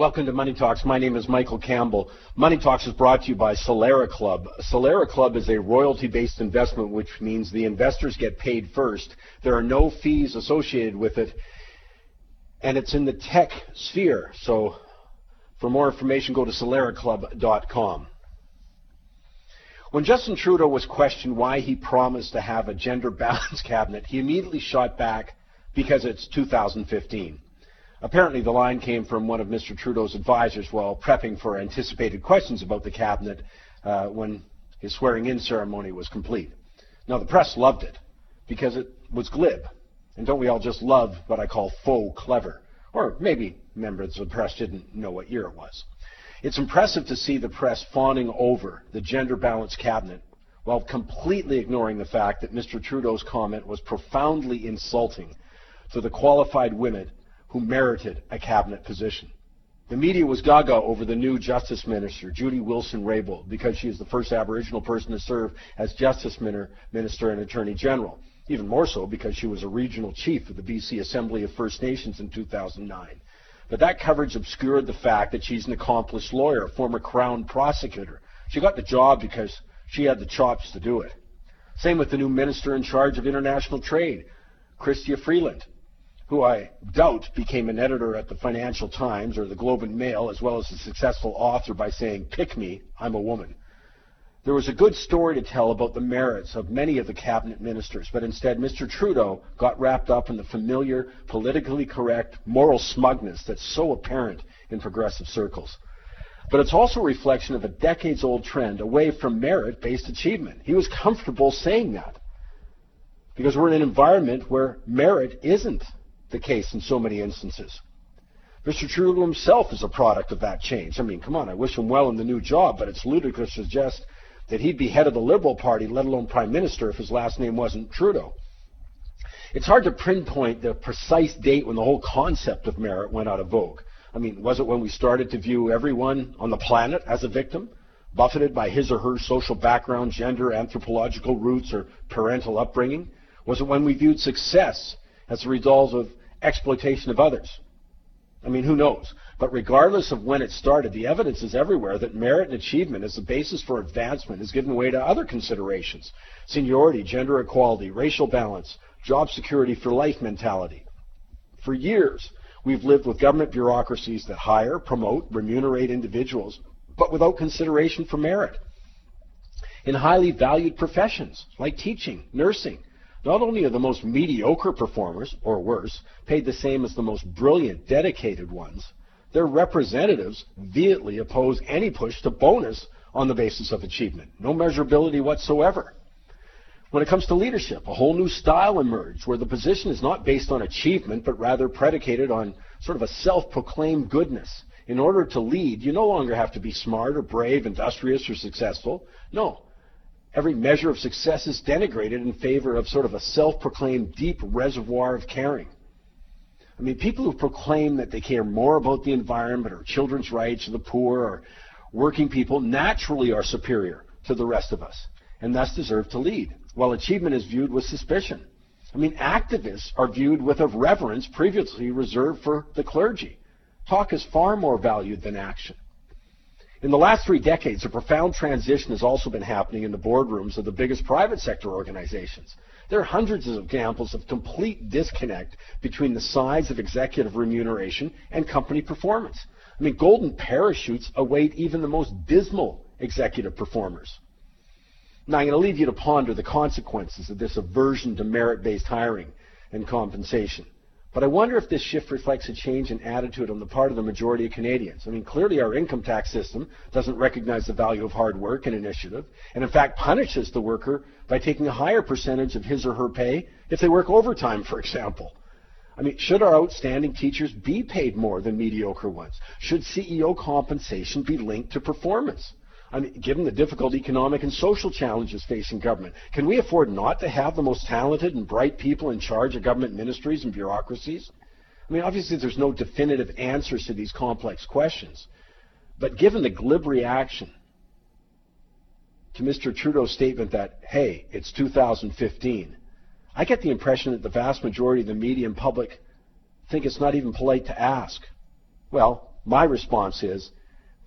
Welcome to Money Talks. My name is Michael Campbell. Money Talks is brought to you by Solera Club. Solera Club is a royalty-based investment, which means the investors get paid first. There are no fees associated with it, and it's in the tech sphere. So for more information, go to soleraclub.com. When Justin Trudeau was questioned why he promised to have a gender balance cabinet, he immediately shot back because it's 2015. Apparently, the line came from one of Mr. Trudeau's advisors while prepping for anticipated questions about the cabinet uh, when his swearing in ceremony was complete. Now, the press loved it because it was glib. And don't we all just love what I call faux clever? Or maybe members of the press didn't know what year it was. It's impressive to see the press fawning over the gender balanced cabinet while completely ignoring the fact that Mr. Trudeau's comment was profoundly insulting to the qualified women who merited a cabinet position. The media was gaga over the new Justice Minister, Jody Wilson-Raybould, because she is the first Aboriginal person to serve as Justice Minister and Attorney General. Even more so because she was a regional chief of the BC Assembly of First Nations in 2009. But that coverage obscured the fact that she's an accomplished lawyer, former Crown prosecutor. She got the job because she had the chops to do it. Same with the new minister in charge of international trade, Chrystia Freeland who I doubt became an editor at the Financial Times or the Globe and Mail, as well as a successful author by saying, Pick me, I'm a woman. There was a good story to tell about the merits of many of the cabinet ministers, but instead Mr. Trudeau got wrapped up in the familiar, politically correct, moral smugness that's so apparent in progressive circles. But it's also a reflection of a decades old trend away from merit based achievement. He was comfortable saying that because we're in an environment where merit isn't the case in so many instances. Mr. Trudeau himself is a product of that change. I mean, come on, I wish him well in the new job, but it's ludicrous to suggest that he'd be head of the Liberal Party, let alone Prime Minister, if his last name wasn't Trudeau. It's hard to pinpoint the precise date when the whole concept of merit went out of vogue. I mean, was it when we started to view everyone on the planet as a victim, buffeted by his or her social background, gender, anthropological roots, or parental upbringing? Was it when we viewed success as a result of exploitation of others. I mean, who knows? But regardless of when it started, the evidence is everywhere that merit and achievement as the basis for advancement is given way to other considerations seniority, gender equality, racial balance, job security for life mentality. For years, we've lived with government bureaucracies that hire, promote, remunerate individuals, but without consideration for merit. In highly valued professions like teaching, nursing, not only are the most mediocre performers, or worse, paid the same as the most brilliant, dedicated ones, their representatives vehemently oppose any push to bonus on the basis of achievement. No measurability whatsoever. When it comes to leadership, a whole new style emerged where the position is not based on achievement, but rather predicated on sort of a self-proclaimed goodness. In order to lead, you no longer have to be smart or brave, industrious or successful. No, every measure of success is denigrated in favor of sort of a self-proclaimed deep reservoir of caring. I mean, people who proclaim that they care more about the environment or children's rights or the poor or working people naturally are superior to the rest of us and thus deserve to lead, while achievement is viewed with suspicion. I mean, activists are viewed with a reverence previously reserved for the clergy. Talk is far more valued than action. In the last three decades, a profound transition has also been happening in the boardrooms of the biggest private sector organizations. There are hundreds of examples of complete disconnect between the size of executive remuneration and company performance. I mean, golden parachutes await even the most dismal executive performers. Now, I'm going to leave you to ponder the consequences of this aversion to merit based hiring and compensation. But I wonder if this shift reflects a change in attitude on the part of the majority of Canadians. I mean, clearly our income tax system doesn't recognize the value of hard work and initiative, and in fact punishes the worker by taking a higher percentage of his or her pay if they work overtime, for example. I mean, should our outstanding teachers be paid more than mediocre ones? Should CEO compensation be linked to performance? I mean, given the difficult economic and social challenges facing government, can we afford not to have the most talented and bright people in charge of government ministries and bureaucracies? I mean, obviously, there's no definitive answers to these complex questions. But given the glib reaction to Mr. Trudeau's statement that, hey, it's 2015, I get the impression that the vast majority of the media and public think it's not even polite to ask. Well, my response is,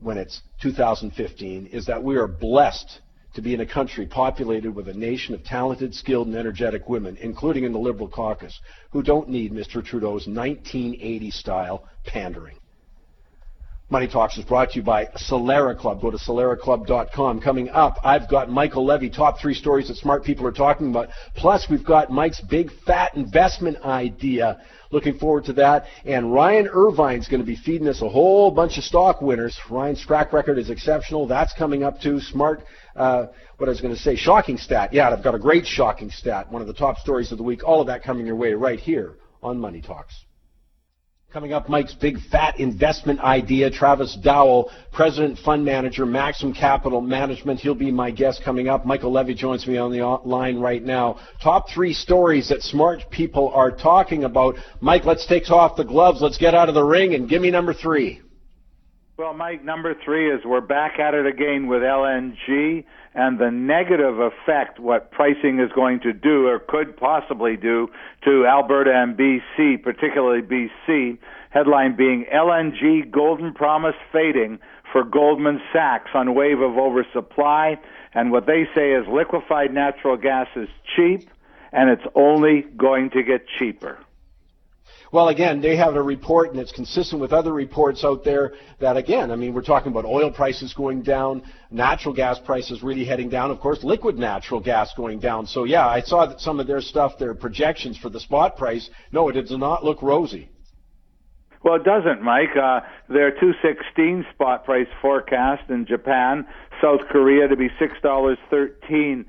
when it's 2015, is that we are blessed to be in a country populated with a nation of talented, skilled, and energetic women, including in the Liberal caucus, who don't need Mr. Trudeau's 1980 style pandering. Money Talks is brought to you by Solera Club. Go to soleraclub.com. Coming up, I've got Michael Levy, top three stories that smart people are talking about. Plus, we've got Mike's big fat investment idea. Looking forward to that. And Ryan Irvine's going to be feeding us a whole bunch of stock winners. Ryan's track record is exceptional. That's coming up too. Smart, uh, what I was going to say, shocking stat. Yeah, I've got a great shocking stat. One of the top stories of the week. All of that coming your way right here on Money Talks. Coming up, Mike's big fat investment idea. Travis Dowle, President Fund Manager, Maxam Capital Management. He'll be my guest coming up. Michael Levy joins me on the line right now. Top three stories that smart people are talking about. Mike, let's take off the gloves. Let's get out of the ring and give me number three. Well, Mike, number three is we're back at it again with LNG and the negative effect what pricing is going to do or could possibly do to Alberta and BC, particularly BC. Headline being LNG Golden Promise fading for Goldman Sachs on wave of oversupply. And what they say is liquefied natural gas is cheap and it's only going to get cheaper. Well, again, they have a report, and it's consistent with other reports out there that, again, I mean, we're talking about oil prices going down, natural gas prices really heading down, of course, liquid natural gas going down. So, yeah, I saw that some of their stuff, their projections for the spot price, no, it does not look rosy. Well, it doesn't, Mike. Uh, their 216 spot price forecast in Japan, South Korea to be $6.13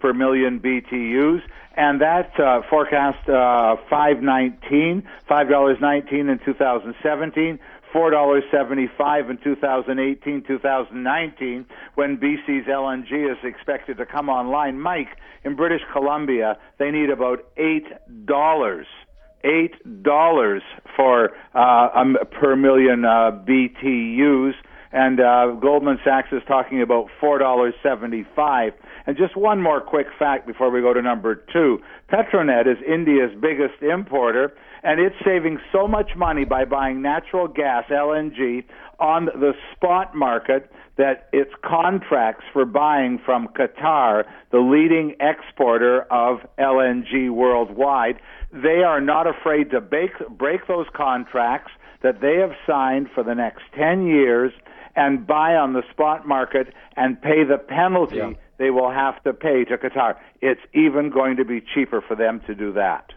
per million BTUs and that uh, forecast uh, 519, five dollars nineteen in 2017, four dollars seventy-five in 2018, 2019, when BC's LNG is expected to come online. Mike, in British Columbia, they need about eight dollars. Eight dollars for uh, um, per million uh, BTUs, and uh, Goldman Sachs is talking about four dollars seventy-five. And just one more quick fact before we go to number two. Petronet is India's biggest importer, and it's saving so much money by buying natural gas, LNG, on the spot market that its contracts for buying from Qatar, the leading exporter of LNG worldwide, they are not afraid to break, break those contracts that they have signed for the next 10 years and buy on the spot market and pay the penalty yeah they will have to pay to Qatar. It's even going to be cheaper for them to do that.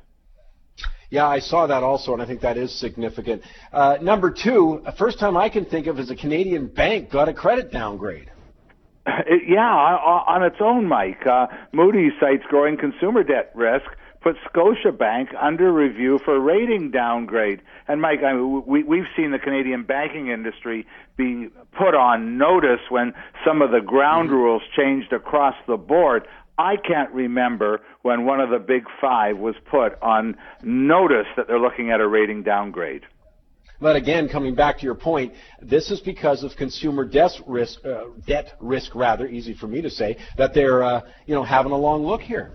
Yeah, I saw that also, and I think that is significant. Uh, number two, first time I can think of is a Canadian bank got a credit downgrade. yeah, on its own, Mike. Uh, Moody's cites growing consumer debt risk put Scotiabank under review for rating downgrade. And Mike, I mean, we, we've seen the Canadian banking industry be put on notice when some of the ground mm-hmm. rules changed across the board. I can't remember when one of the big five was put on notice that they're looking at a rating downgrade. But again, coming back to your point, this is because of consumer debt risk, uh, debt risk rather, easy for me to say, that they're, uh, you know, having a long look here.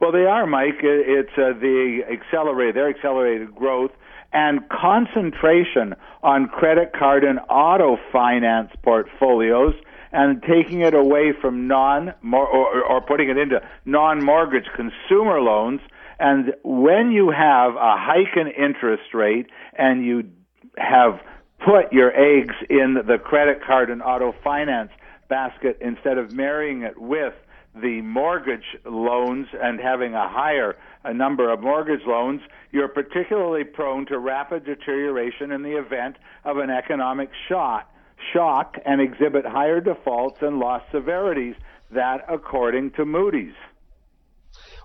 Well, they are, Mike. It's uh, the accelerated, their accelerated growth and concentration on credit card and auto finance portfolios and taking it away from non or, or putting it into non-mortgage consumer loans. And when you have a hike in interest rate and you have put your eggs in the credit card and auto finance basket instead of marrying it with the mortgage loans and having a higher a number of mortgage loans, you're particularly prone to rapid deterioration in the event of an economic shock, shock and exhibit higher defaults and loss severities. That, according to Moody's.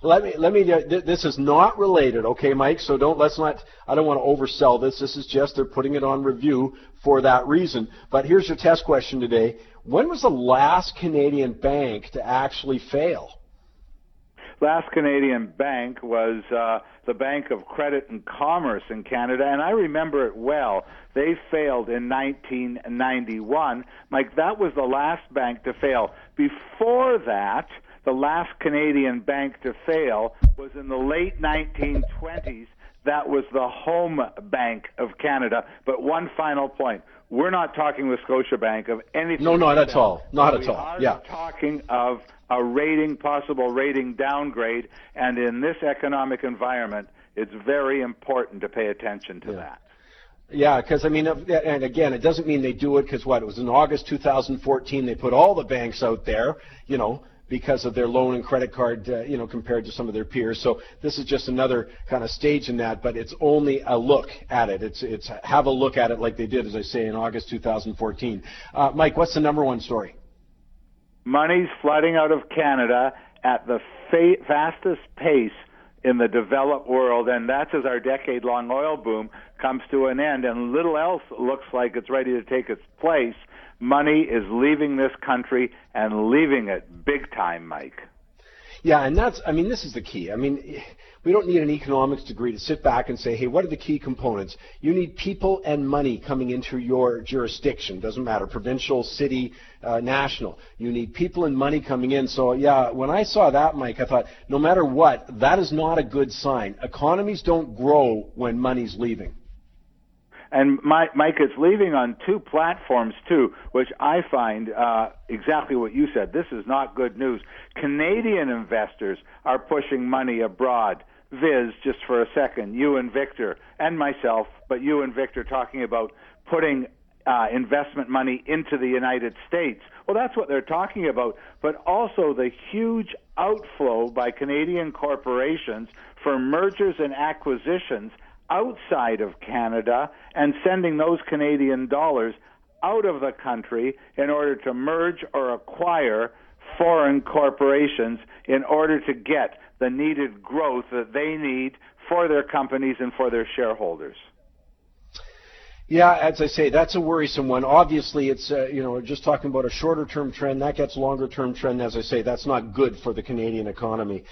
Let me let me. This is not related, okay, Mike. So don't let's not. I don't want to oversell this. This is just they're putting it on review for that reason. But here's your test question today. When was the last Canadian bank to actually fail? Last Canadian bank was uh, the Bank of Credit and Commerce in Canada, and I remember it well. They failed in 1991. Mike, that was the last bank to fail. Before that, the last Canadian bank to fail was in the late 1920s That was the home bank of Canada. But one final point. We're not talking with Scotiabank of anything. No, not at all. Not at all. Yeah. talking of a rating, possible rating downgrade, and in this economic environment, it's very important to pay attention to Yeah. that. Yeah, because I mean, and again, it doesn't mean they do it because what? It was in August 2014. They put all the banks out there, you know, because of their loan and credit card, uh, you know, compared to some of their peers. So this is just another kind of stage in that, but it's only a look at it. It's it's have a look at it like they did, as I say, in August 2014. Uh, Mike, what's the number one story? Money's flooding out of Canada at the fa- fastest pace in the developed world, and that's as our decade long oil boom comes to an end, and little else looks like it's ready to take its place. Money is leaving this country and leaving it big time, Mike. Yeah, and that's, I mean, this is the key. I mean, we don't need an economics degree to sit back and say, hey, what are the key components? You need people and money coming into your jurisdiction. Doesn't matter, provincial, city, uh, national. You need people and money coming in. So, yeah, when I saw that, Mike, I thought, no matter what, that is not a good sign. Economies don't grow when money's leaving. And Mike, it's leaving on two platforms too, which I find uh, exactly what you said. This is not good news. Canadian investors are pushing money abroad. Viz, just for a second, you and Victor, and myself, but you and Victor talking about putting uh, investment money into the United States. Well, that's what they're talking about, but also the huge outflow by Canadian corporations for mergers and acquisitions outside of Canada and sending those Canadian dollars out of the country in order to merge or acquire foreign corporations in order to get the needed growth that they need for their companies and for their shareholders. Yeah, as I say, that's a worrisome one. Obviously, it's uh, you know just talking about a shorter term trend. That gets longer term trend. As I say, that's not good for the Canadian economy.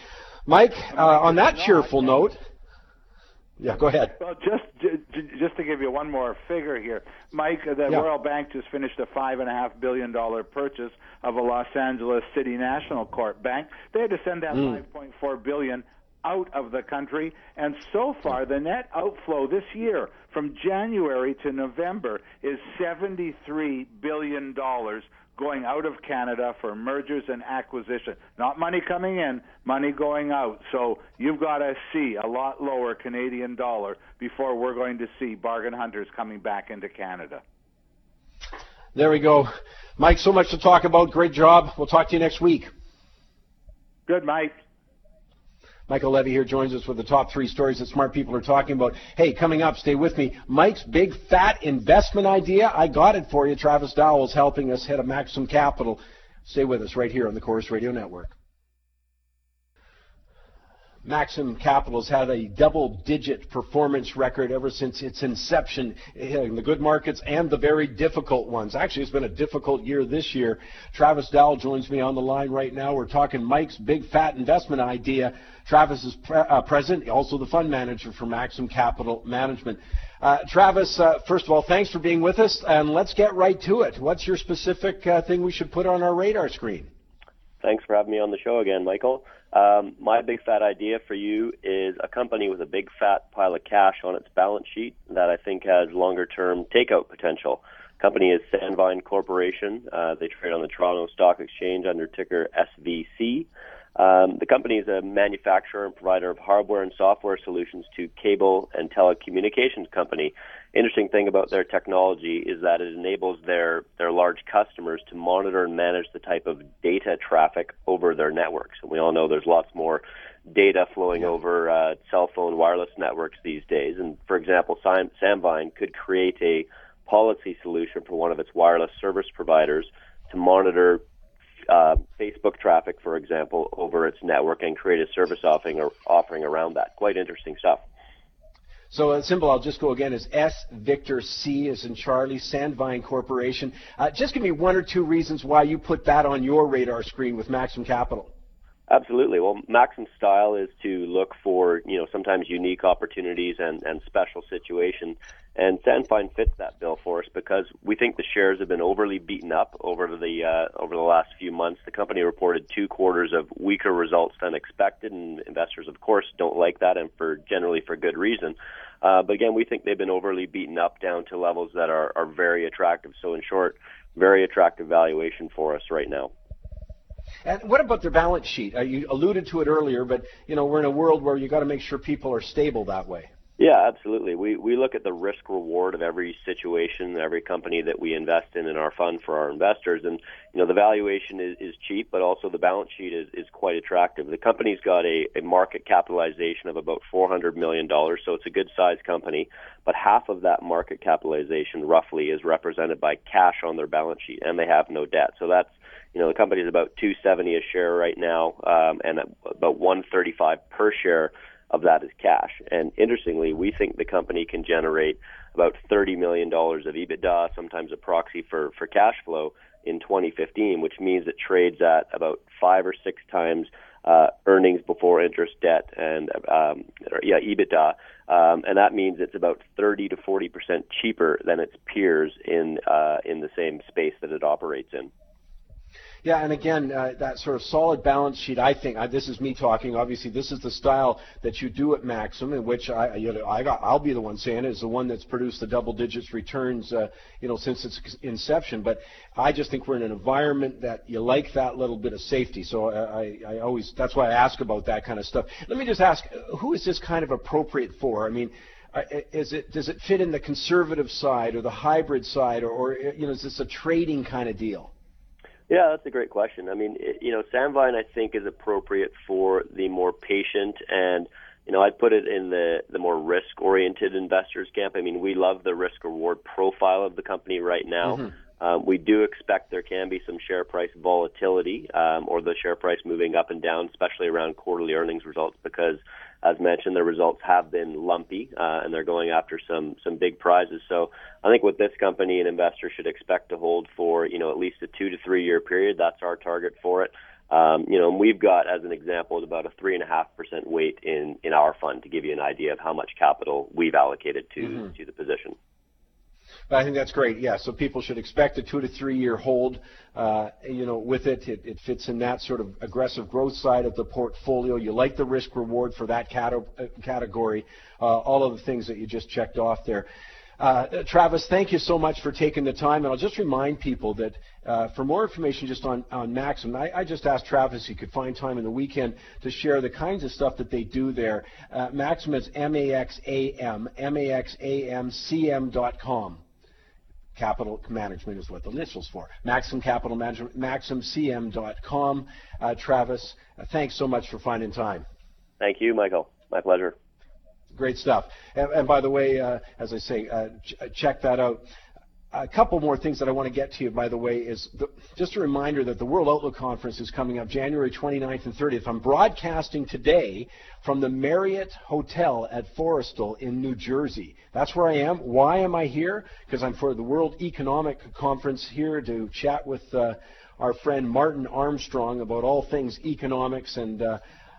Mike, uh, on that cheerful note, yeah, go ahead. Well, just just to give you one more figure here, Mike, the Yeah. Royal Bank just finished a five and a half billion dollar purchase of a Los Angeles City National Corp Bank. They had to send that Mm. five point four billion out of the country, and so far the net outflow this year from January to November is seventy three billion dollars going out of Canada for mergers and acquisition. Not money coming in, money going out. So you've got to see a lot lower Canadian dollar before we're going to see bargain hunters coming back into Canada. There we go. Mike, so much to talk about. Great job. We'll talk to you next week. Good, Mike. Michael Levy here joins us with the top three stories that smart people are talking about. Hey, coming up, stay with me. Mike's big fat investment idea. I got it for you. Travis Dowle's helping us head of Maxam Capital. Stay with us right here on the Corus Radio Network. Maxam Capital has had a double-digit performance record ever since its inception in the good markets and the very difficult ones. Actually, it's been a difficult year this year. Travis Dowle joins me on the line right now. We're talking Mike's big fat investment idea. Travis is pre- uh, present, also the fund manager for Maxam Capital Management. Uh, Travis, uh, first of all, thanks for being with us, and let's get right to it. What's your specific uh, thing we should put on our radar screen? Thanks for having me on the show again, Michael. Um, my big fat idea for you is a company with a big fat pile of cash on its balance sheet that I think has longer term takeout potential. Company is Sandvine Corporation. Uh, they trade on the Toronto Stock Exchange under ticker SVC. Um, the company is a manufacturer and provider of hardware and software solutions to cable and telecommunications company. Interesting thing about their technology is that it enables their, their large customers to monitor and manage the type of data traffic over their networks. And we all know there's lots more data flowing yeah. over uh, cell phone wireless networks these days. And for example, Sam, Sandvine could create a policy solution for one of its wireless service providers to monitor uh, Facebook traffic, for example, over its network and create a service offering or offering around that. Quite interesting stuff. So uh, simple, I'll just go again, is S Victor C is in Charlie, Sandvine Corporation. Uh, just give me one or two reasons why you put that on your radar screen with Maxam Capital. Absolutely. Well, Maxam's style is to look for, you know, sometimes unique opportunities and, and special situations. And Sandvine fits that bill for us because we think the shares have been overly beaten up over the uh, over the last few months. The company reported two quarters of weaker results than expected, and investors, of course, don't like that, and for generally for good reason. Uh, but again, we think they've been overly beaten up down to levels that are, are very attractive. So, in short, very attractive valuation for us right now. And what about their balance sheet? Uh, you alluded to it earlier, but you know we're in a world where you got to make sure people are stable that way. Yeah, absolutely. We we look at the risk reward of every situation, every company that we invest in in our fund for our investors, and you know the valuation is, is cheap, but also the balance sheet is, is quite attractive. The company's got a, a market capitalization of about four hundred million dollars, so it's a good sized company. But half of that market capitalization, roughly, is represented by cash on their balance sheet, and they have no debt. So that's you know the company's about two seventy a share right now, um, and about one thirty five per share of that is cash. And interestingly, we think the company can generate about $30 million of EBITDA, sometimes a proxy for, for cash flow in 2015, which means it trades at about five or six times uh, earnings before interest, debt, and um, or, yeah, EBITDA, um, and that means it's about 30 to 40 percent cheaper than its peers in uh, in the same space that it operates in. Yeah, and again, uh, that sort of solid balance sheet. I think this is me talking. Obviously, this is the style that you do at Maxam, in which I, you know, I got, I'll be the one saying it is the one that's produced the double digits returns, uh, you know, since its inception. But I just think we're in an environment that you like that little bit of safety. So I, I always that's why I ask about that kind of stuff. Let me just ask, who is this kind of appropriate for? I mean. Uh, is it does it fit in the conservative side or the hybrid side or, or you know is this a trading kind of deal? Yeah, that's a great question. I mean, it, you know, Sandvine I think is appropriate for the more patient and you know, I'd put it in the the more risk oriented investors camp. I mean, we love the risk reward profile of the company right now. Mm-hmm. Um, we do expect there can be some share price volatility um, or the share price moving up and down, especially around quarterly earnings results, because, as mentioned, the results have been lumpy uh, and they're going after some some big prizes. So I think with this company, an investor should expect to hold for you know at least a two to three year period. That's our target for it. Um, you know, and we've got, as an example, about a three and a half percent weight in in our fund to give you an idea of how much capital we've allocated to mm-hmm. to the position. But I think that's great. Yeah, so people should expect a two to three year hold. Uh, you know, with it, it, it fits in that sort of aggressive growth side of the portfolio. You like the risk reward for that cat- category. Uh, all of the things that you just checked off there. Uh, Travis, thank you so much for taking the time. And I'll just remind people that uh, for more information just on, on Maxam, I, I, just asked Travis if he could find time in the weekend to share the kinds of stuff that they do there. Uh, Maxam is M-A-X-A-M, M-A-X-A-M-C-M dot com. Capital Management is what the initials for. Maxam Capital Management, MaxamCM.com. Uh, Travis, uh, thanks so much for finding time. Thank you, Michael. My pleasure. Great stuff. And, and by the way, uh, as I say, uh, ch- check that out a couple more things that I want to get to you, by the way, is the, just a reminder that the World Outlook Conference is coming up January 29th and 30th. I'm broadcasting today from the Marriott Hotel at Forrestal in New Jersey. That's where I am. Why am I here? Because I'm for the World Economic Conference here to chat with uh, our friend Martin Armstrong about all things economics and uh,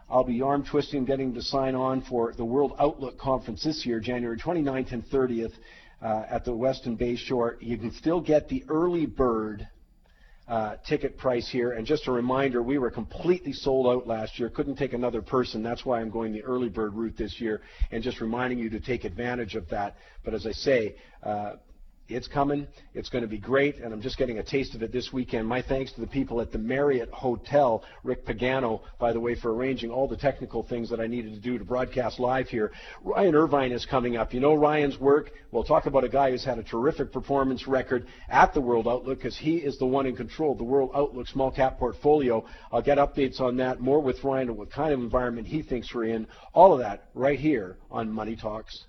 I'll be arm twisting getting to sign on for the World Outlook Conference this year, January 29th and 30th uh, at the Westin Bayshore. You can still get the early bird uh, ticket price here. And just a reminder, we were completely sold out last year. Couldn't take another person. That's why I'm going the early bird route this year. And just reminding you to take advantage of that. But as I say, uh, it's coming. It's going to be great, and I'm just getting a taste of it this weekend. My thanks to the people at the Marriott Hotel, Rick Pagano, by the way, for arranging all the technical things that I needed to do to broadcast live here. Ryan Irvine is coming up. You know Ryan's work. We'll talk about a guy who's had a terrific performance record at the World Outlook because he is the one in control of the World Outlook small cap portfolio. I'll get updates on that, more with Ryan and what kind of environment he thinks we're in. All of that right here on Money Talks